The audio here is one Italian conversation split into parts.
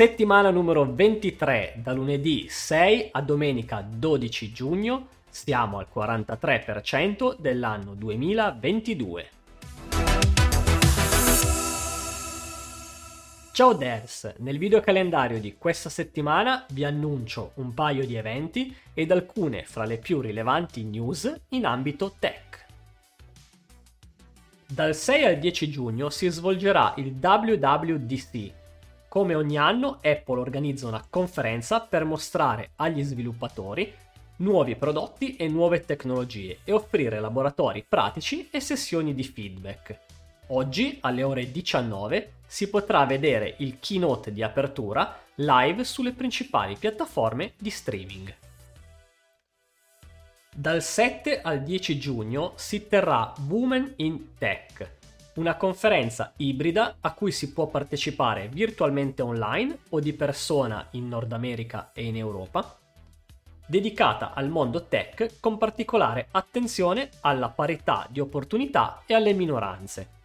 Settimana numero 23, da lunedì 6 a domenica 12 giugno, siamo al 43% dell'anno 2022. Ciao devs, nel video calendario di questa settimana vi annuncio un paio di eventi ed alcune fra le più rilevanti news in ambito tech. Dal 6 al 10 giugno si svolgerà il WWDC. Come ogni anno Apple organizza una conferenza per mostrare agli sviluppatori nuovi prodotti e nuove tecnologie e offrire laboratori pratici e sessioni di feedback. Oggi alle ore 19 si potrà vedere il keynote di apertura live sulle principali piattaforme di streaming. Dal 7 al 10 giugno si terrà Women in Tech, una conferenza ibrida a cui si può partecipare virtualmente online o di persona in Nord America e in Europa, dedicata al mondo tech con particolare attenzione alla parità di opportunità e alle minoranze.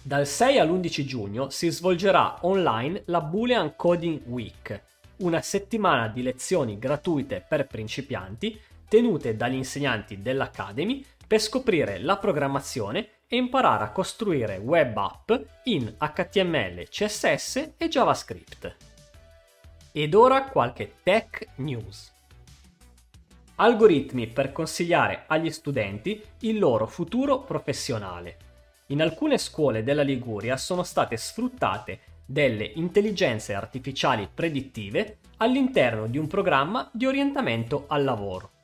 Dal 6 all'11 giugno si svolgerà online la Boolean Coding Week, una settimana di lezioni gratuite per principianti tenute dagli insegnanti dell'Academy per scoprire la programmazione e imparare a costruire web app in HTML, CSS e JavaScript. Ed ora qualche tech news. Algoritmi per consigliare agli studenti il loro futuro professionale. In alcune scuole della Liguria sono state sfruttate delle intelligenze artificiali predittive all'interno di un programma di orientamento al lavoro.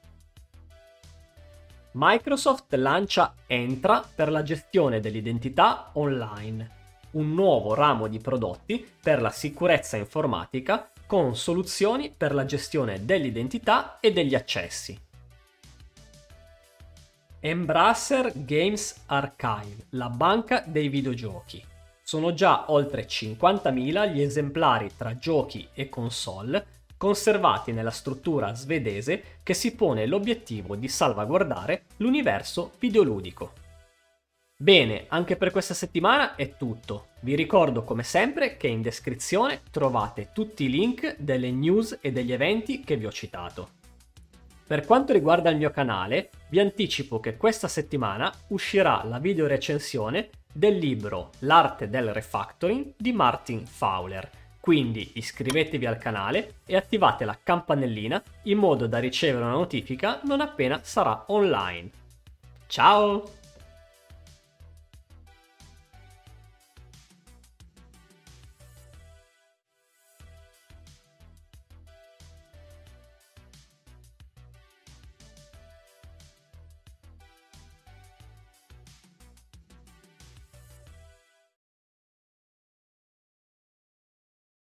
Microsoft lancia Entra per la gestione dell'identità online, un nuovo ramo di prodotti per la sicurezza informatica con soluzioni per la gestione dell'identità e degli accessi. Embracer Games Archive, la banca dei videogiochi. Sono già oltre 50.000 gli esemplari tra giochi e console conservati nella struttura svedese che si pone l'obiettivo di salvaguardare l'universo videoludico. Bene, anche per questa settimana è tutto. Vi ricordo come sempre che in descrizione trovate tutti i link delle news e degli eventi che vi ho citato. Per quanto riguarda il mio canale, vi anticipo che questa settimana uscirà la video recensione del libro L'arte del refactoring di Martin Fowler. Quindi iscrivetevi al canale e attivate la campanellina in modo da ricevere una notifica non appena sarà online. Ciao!